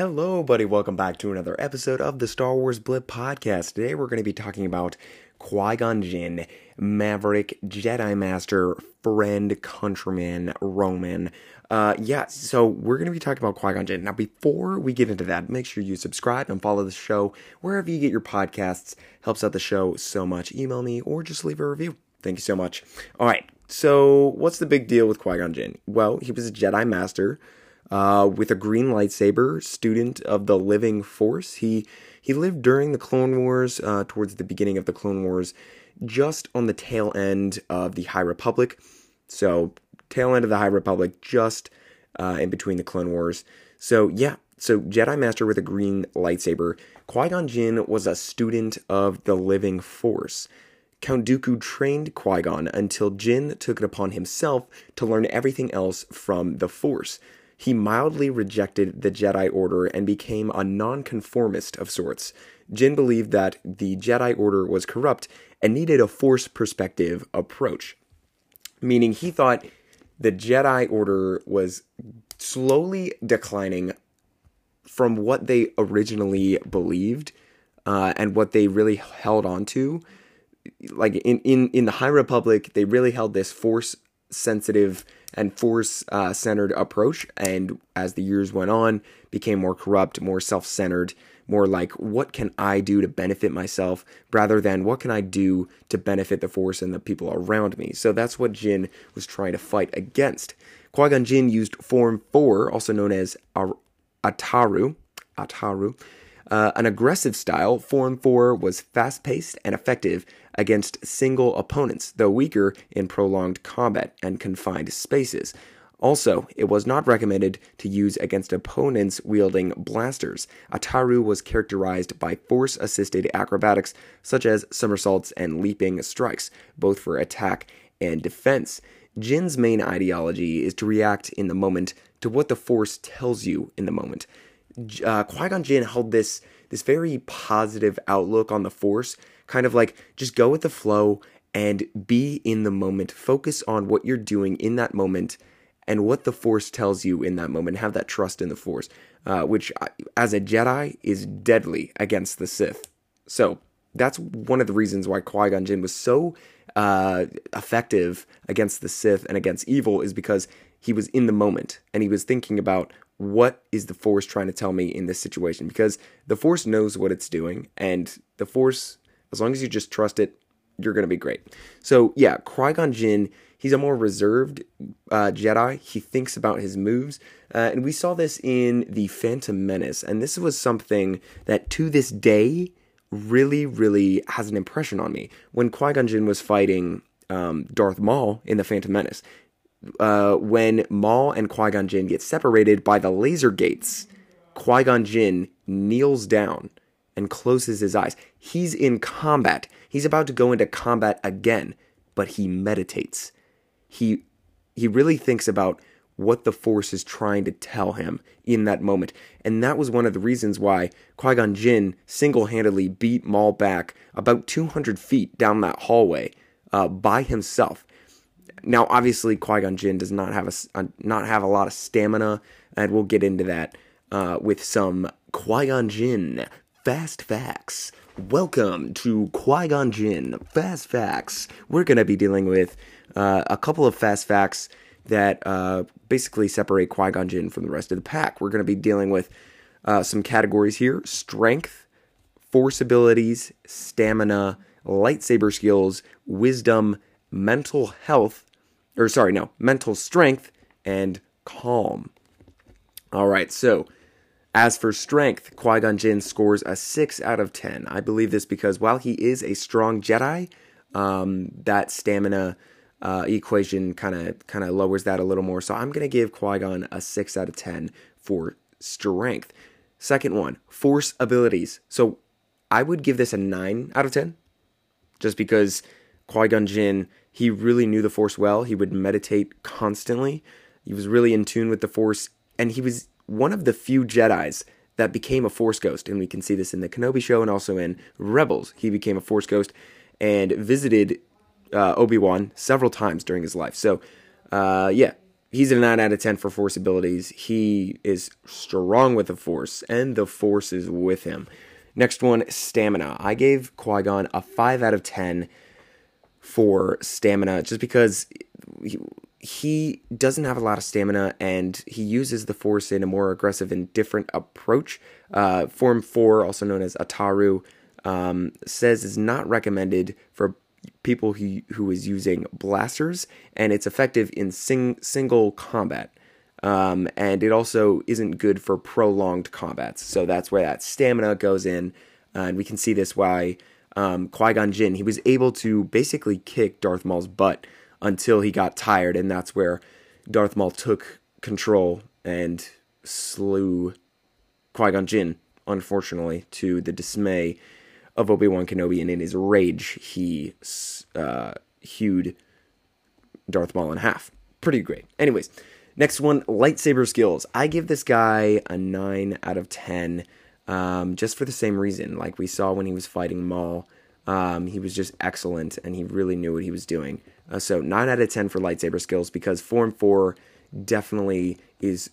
Hello, buddy. Welcome back to another episode of the Star Wars Blip podcast. Today we're going to be talking about Qui Gon Jinn, Maverick, Jedi Master, friend, countryman, Roman. Uh, yeah, so we're going to be talking about Qui Gon Jinn. Now, before we get into that, make sure you subscribe and follow the show wherever you get your podcasts. Helps out the show so much. Email me or just leave a review. Thank you so much. All right, so what's the big deal with Qui Gon Jinn? Well, he was a Jedi Master uh, with a green lightsaber, student of the Living Force. He he lived during the Clone Wars, uh, towards the beginning of the Clone Wars, just on the tail end of the High Republic. So tail end of the High Republic, just uh, in between the Clone Wars. So yeah, so Jedi Master with a green lightsaber. Qui Gon Jinn was a student of the Living Force. Count Dooku trained Qui Gon until Jinn took it upon himself to learn everything else from the Force he mildly rejected the Jedi Order and became a nonconformist of sorts. Jinn believed that the Jedi Order was corrupt and needed a Force perspective approach, meaning he thought the Jedi Order was slowly declining from what they originally believed uh, and what they really held on to. Like in, in, in the High Republic, they really held this Force sensitive and force uh, centered approach. And as the years went on, became more corrupt, more self centered, more like, what can I do to benefit myself rather than what can I do to benefit the force and the people around me. So that's what Jinn was trying to fight against. Qui Gon used Form 4, also known as Ar- Ataru, Ataru, uh, an aggressive style, Form 4 was fast paced and effective against single opponents, though weaker in prolonged combat and confined spaces. Also, it was not recommended to use against opponents wielding blasters. Ataru was characterized by force assisted acrobatics such as somersaults and leaping strikes, both for attack and defense. Jinn's main ideology is to react in the moment to what the force tells you in the moment uh, Qui Gon Jinn held this this very positive outlook on the Force, kind of like just go with the flow and be in the moment. Focus on what you're doing in that moment and what the Force tells you in that moment. Have that trust in the Force, uh, which uh, as a Jedi is deadly against the Sith. So that's one of the reasons why Qui Gon Jinn was so uh, effective against the Sith and against evil is because he was in the moment and he was thinking about what is the force trying to tell me in this situation because the force knows what it's doing and the force as long as you just trust it you're going to be great. So yeah qui-gon jinn he's a more reserved uh, jedi. He thinks about his moves. Uh, and we saw this in the phantom menace and this was something that to this day really really has an impression on me. When qui-gon jinn was fighting um, darth maul in the phantom menace uh, when Maul and Qui Gon Jinn get separated by the laser gates, Qui Gon Jinn kneels down and closes his eyes. He's in combat. He's about to go into combat again, but he meditates. He he really thinks about what the Force is trying to tell him in that moment. And that was one of the reasons why Qui Gon Jinn single handedly beat Maul back about 200 feet down that hallway uh, by himself. Now, obviously, Qui Gon Jinn does not have a, a, not have a lot of stamina, and we'll get into that uh, with some Qui Gon Jinn fast facts. Welcome to Qui Gon Jinn fast facts. We're gonna be dealing with uh, a couple of fast facts that uh, basically separate Qui Gon Jinn from the rest of the pack. We're gonna be dealing with uh, some categories here: strength, force abilities, stamina, lightsaber skills, wisdom, mental health, or sorry, no, mental strength and calm. All right, so as for strength, Qui Gon Jinn scores a 6 out of 10. I believe this because while he is a strong Jedi, um, that stamina uh, equation kind of kind of lowers that a little more. So I'm going to give Qui Gon a 6 out of 10 for strength. Second one, force abilities. So I would give this a 9 out of 10 just because Qui Gon Jinn he really knew the Force well. He would meditate constantly. He was really in tune with the Force, and he was one of the few Jedi's that became a Force ghost. And we can see this in the Kenobi show and also in Rebels. He became a Force ghost and visited uh, Obi Wan several times during his life. So, uh, yeah, he's a 9 out of 10 for force abilities. He is strong with the force, and the force is with him. Next one, stamina. I gave Qui Gon a 5 out of 10 for stamina just because he, he doesn't have a lot of stamina and he uses the force in a more aggressive and different approach. Uh, Form 4, also known as Ataru, um, says is not recommended for people who, who is using blasters and it's effective in sing, single combat. Um, and it also isn't good for prolonged combats. So that's where that stamina goes in. Uh, and we can see this why um, Qui Gon Jinn, he was able to basically kick Darth Maul's butt until he got tired. And that's where Darth Maul took control and slew Qui Gon Jinn, unfortunately, to the dismay of Obi Wan Kenobi. And in his rage, he uh, hewed Darth Maul in half. Pretty great. Anyways, next one lightsaber skills. I give this guy a 9 out of 10 um, just for the same reason. Like we saw when he was fighting Maul, um, he was just excellent and he really knew what he was doing. Uh, so 9 out of 10 for lightsaber skills because Form 4 definitely is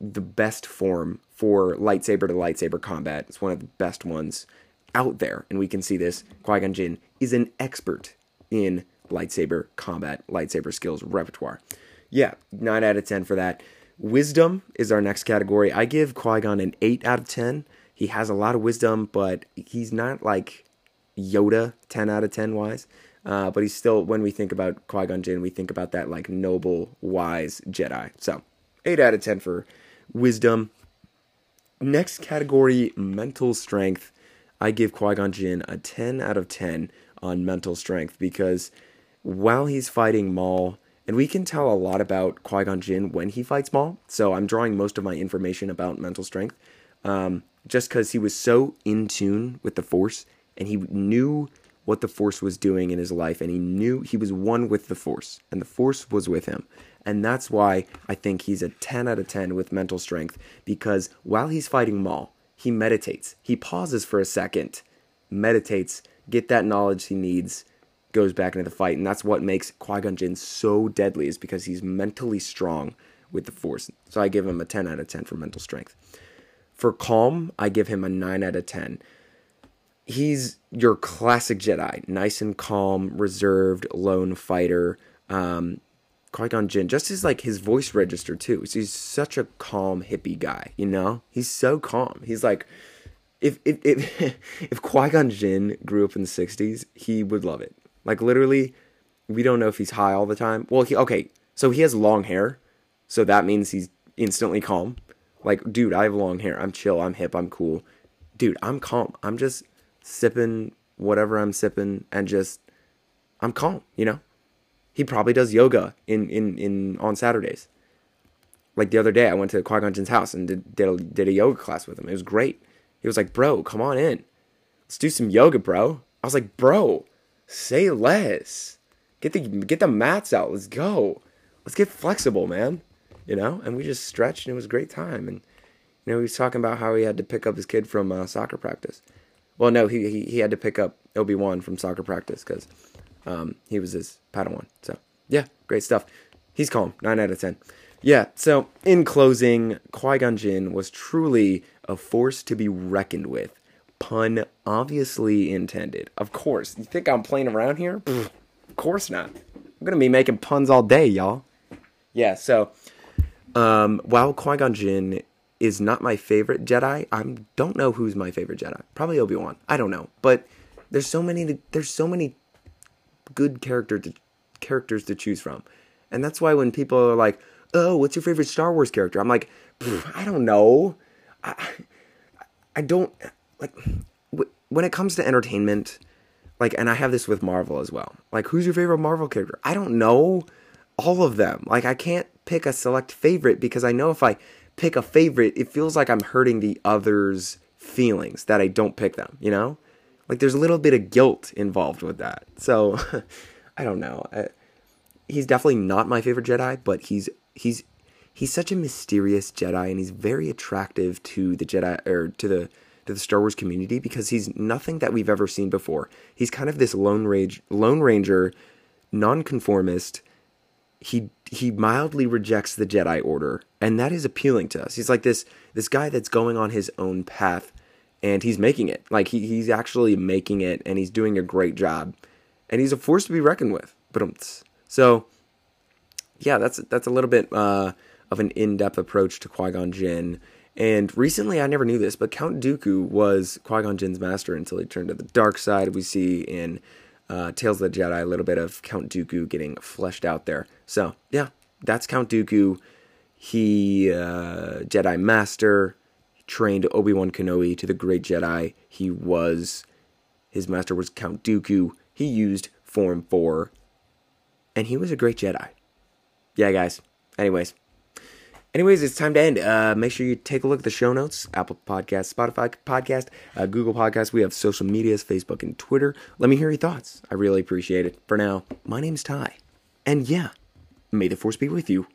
the best form for lightsaber to lightsaber combat. It's one of the best ones out there, and we can see this. Qui Gon Jinn is an expert in lightsaber combat, lightsaber skills repertoire. Yeah, 9 out of 10 for that. Wisdom is our next category. I give Qui Gon an 8 out of 10. He has a lot of wisdom, but he's not like Yoda 10 out of 10 wise. Uh, but he's still, when we think about Qui Gon Jinn, we think about that like noble, wise Jedi. So, 8 out of 10 for wisdom. Next category, mental strength. I give Qui Gon Jinn a 10 out of 10 on mental strength because while he's fighting Maul, and we can tell a lot about Qui Gon Jinn when he fights Maul, so I'm drawing most of my information about mental strength um, just because he was so in tune with the Force and he knew what the Force was doing in his life and he knew he was one with the Force and the Force was with him. And that's why I think he's a 10 out of 10 with mental strength because while he's fighting Maul, he meditates. He pauses for a second, meditates, get that knowledge he needs, goes back into the fight, and that's what makes Qui Gon Jinn so deadly is because he's mentally strong with the Force. So I give him a 10 out of 10 for mental strength. For calm, I give him a 9 out of 10. He's your classic Jedi, nice and calm, reserved, lone fighter. Um, Qui Gon Jinn, just his like his voice register too. So he's such a calm hippie guy, you know. He's so calm. He's like, if if if if Qui Gon Jinn grew up in the '60s, he would love it. Like literally, we don't know if he's high all the time. Well, he okay, so he has long hair, so that means he's instantly calm. Like, dude, I have long hair. I'm chill. I'm hip. I'm cool. Dude, I'm calm. I'm just sipping whatever I'm sipping and just I'm calm. You know. He probably does yoga in, in, in on Saturdays. Like the other day, I went to Gon house and did, did a, did a yoga class with him. It was great. He was like, "Bro, come on in. Let's do some yoga, bro." I was like, "Bro, say less. Get the get the mats out. Let's go. Let's get flexible, man." You know, and we just stretched and it was a great time. And you know, he was talking about how he had to pick up his kid from uh, soccer practice. Well, no, he, he he had to pick up Obi Wan from soccer practice because um, he was his Padawan. So yeah, great stuff. He's calm. Nine out of ten. Yeah. So in closing, Qui Gon Jinn was truly a force to be reckoned with. Pun obviously intended. Of course. You think I'm playing around here? of course not. I'm gonna be making puns all day, y'all. Yeah. So um, while Qui Gon Jinn is not my favorite Jedi, I don't know who's my favorite Jedi. Probably Obi Wan. I don't know, but there's so many. There's so many good character to, characters to choose from. And that's why when people are like, "Oh, what's your favorite Star Wars character?" I'm like, "I don't know. I, I don't like when it comes to entertainment, like and I have this with Marvel as well. Like who's your favorite Marvel character? I don't know all of them. Like I can't pick a select favorite because I know if I pick a favorite, it feels like I'm hurting the others' feelings that I don't pick them, you know? Like there's a little bit of guilt involved with that. So I don't know. I, he's definitely not my favorite Jedi, but he's he's he's such a mysterious Jedi, and he's very attractive to the Jedi or to the to the Star Wars community because he's nothing that we've ever seen before. He's kind of this lone rage, lone ranger, nonconformist, he he mildly rejects the Jedi Order, and that is appealing to us. He's like this this guy that's going on his own path, and he's making it. Like he, he's actually making it, and he's doing a great job, and he's a force to be reckoned with. But so, yeah, that's that's a little bit uh, of an in depth approach to Qui Gon Jinn. And recently, I never knew this, but Count Dooku was Qui Gon Jinn's master until he turned to the dark side. We see in uh, Tales of the Jedi a little bit of Count Dooku getting fleshed out there. So, yeah, that's Count Dooku. He, uh, Jedi Master, trained Obi Wan Kenobi to the great Jedi. He was, his master was Count Dooku. He used Form 4, and he was a great Jedi. Yeah, guys. Anyways, Anyways, it's time to end. Uh, make sure you take a look at the show notes Apple Podcast, Spotify Podcast, uh, Google Podcast. We have social medias, Facebook and Twitter. Let me hear your thoughts. I really appreciate it. For now, my name's Ty. And yeah, may the force be with you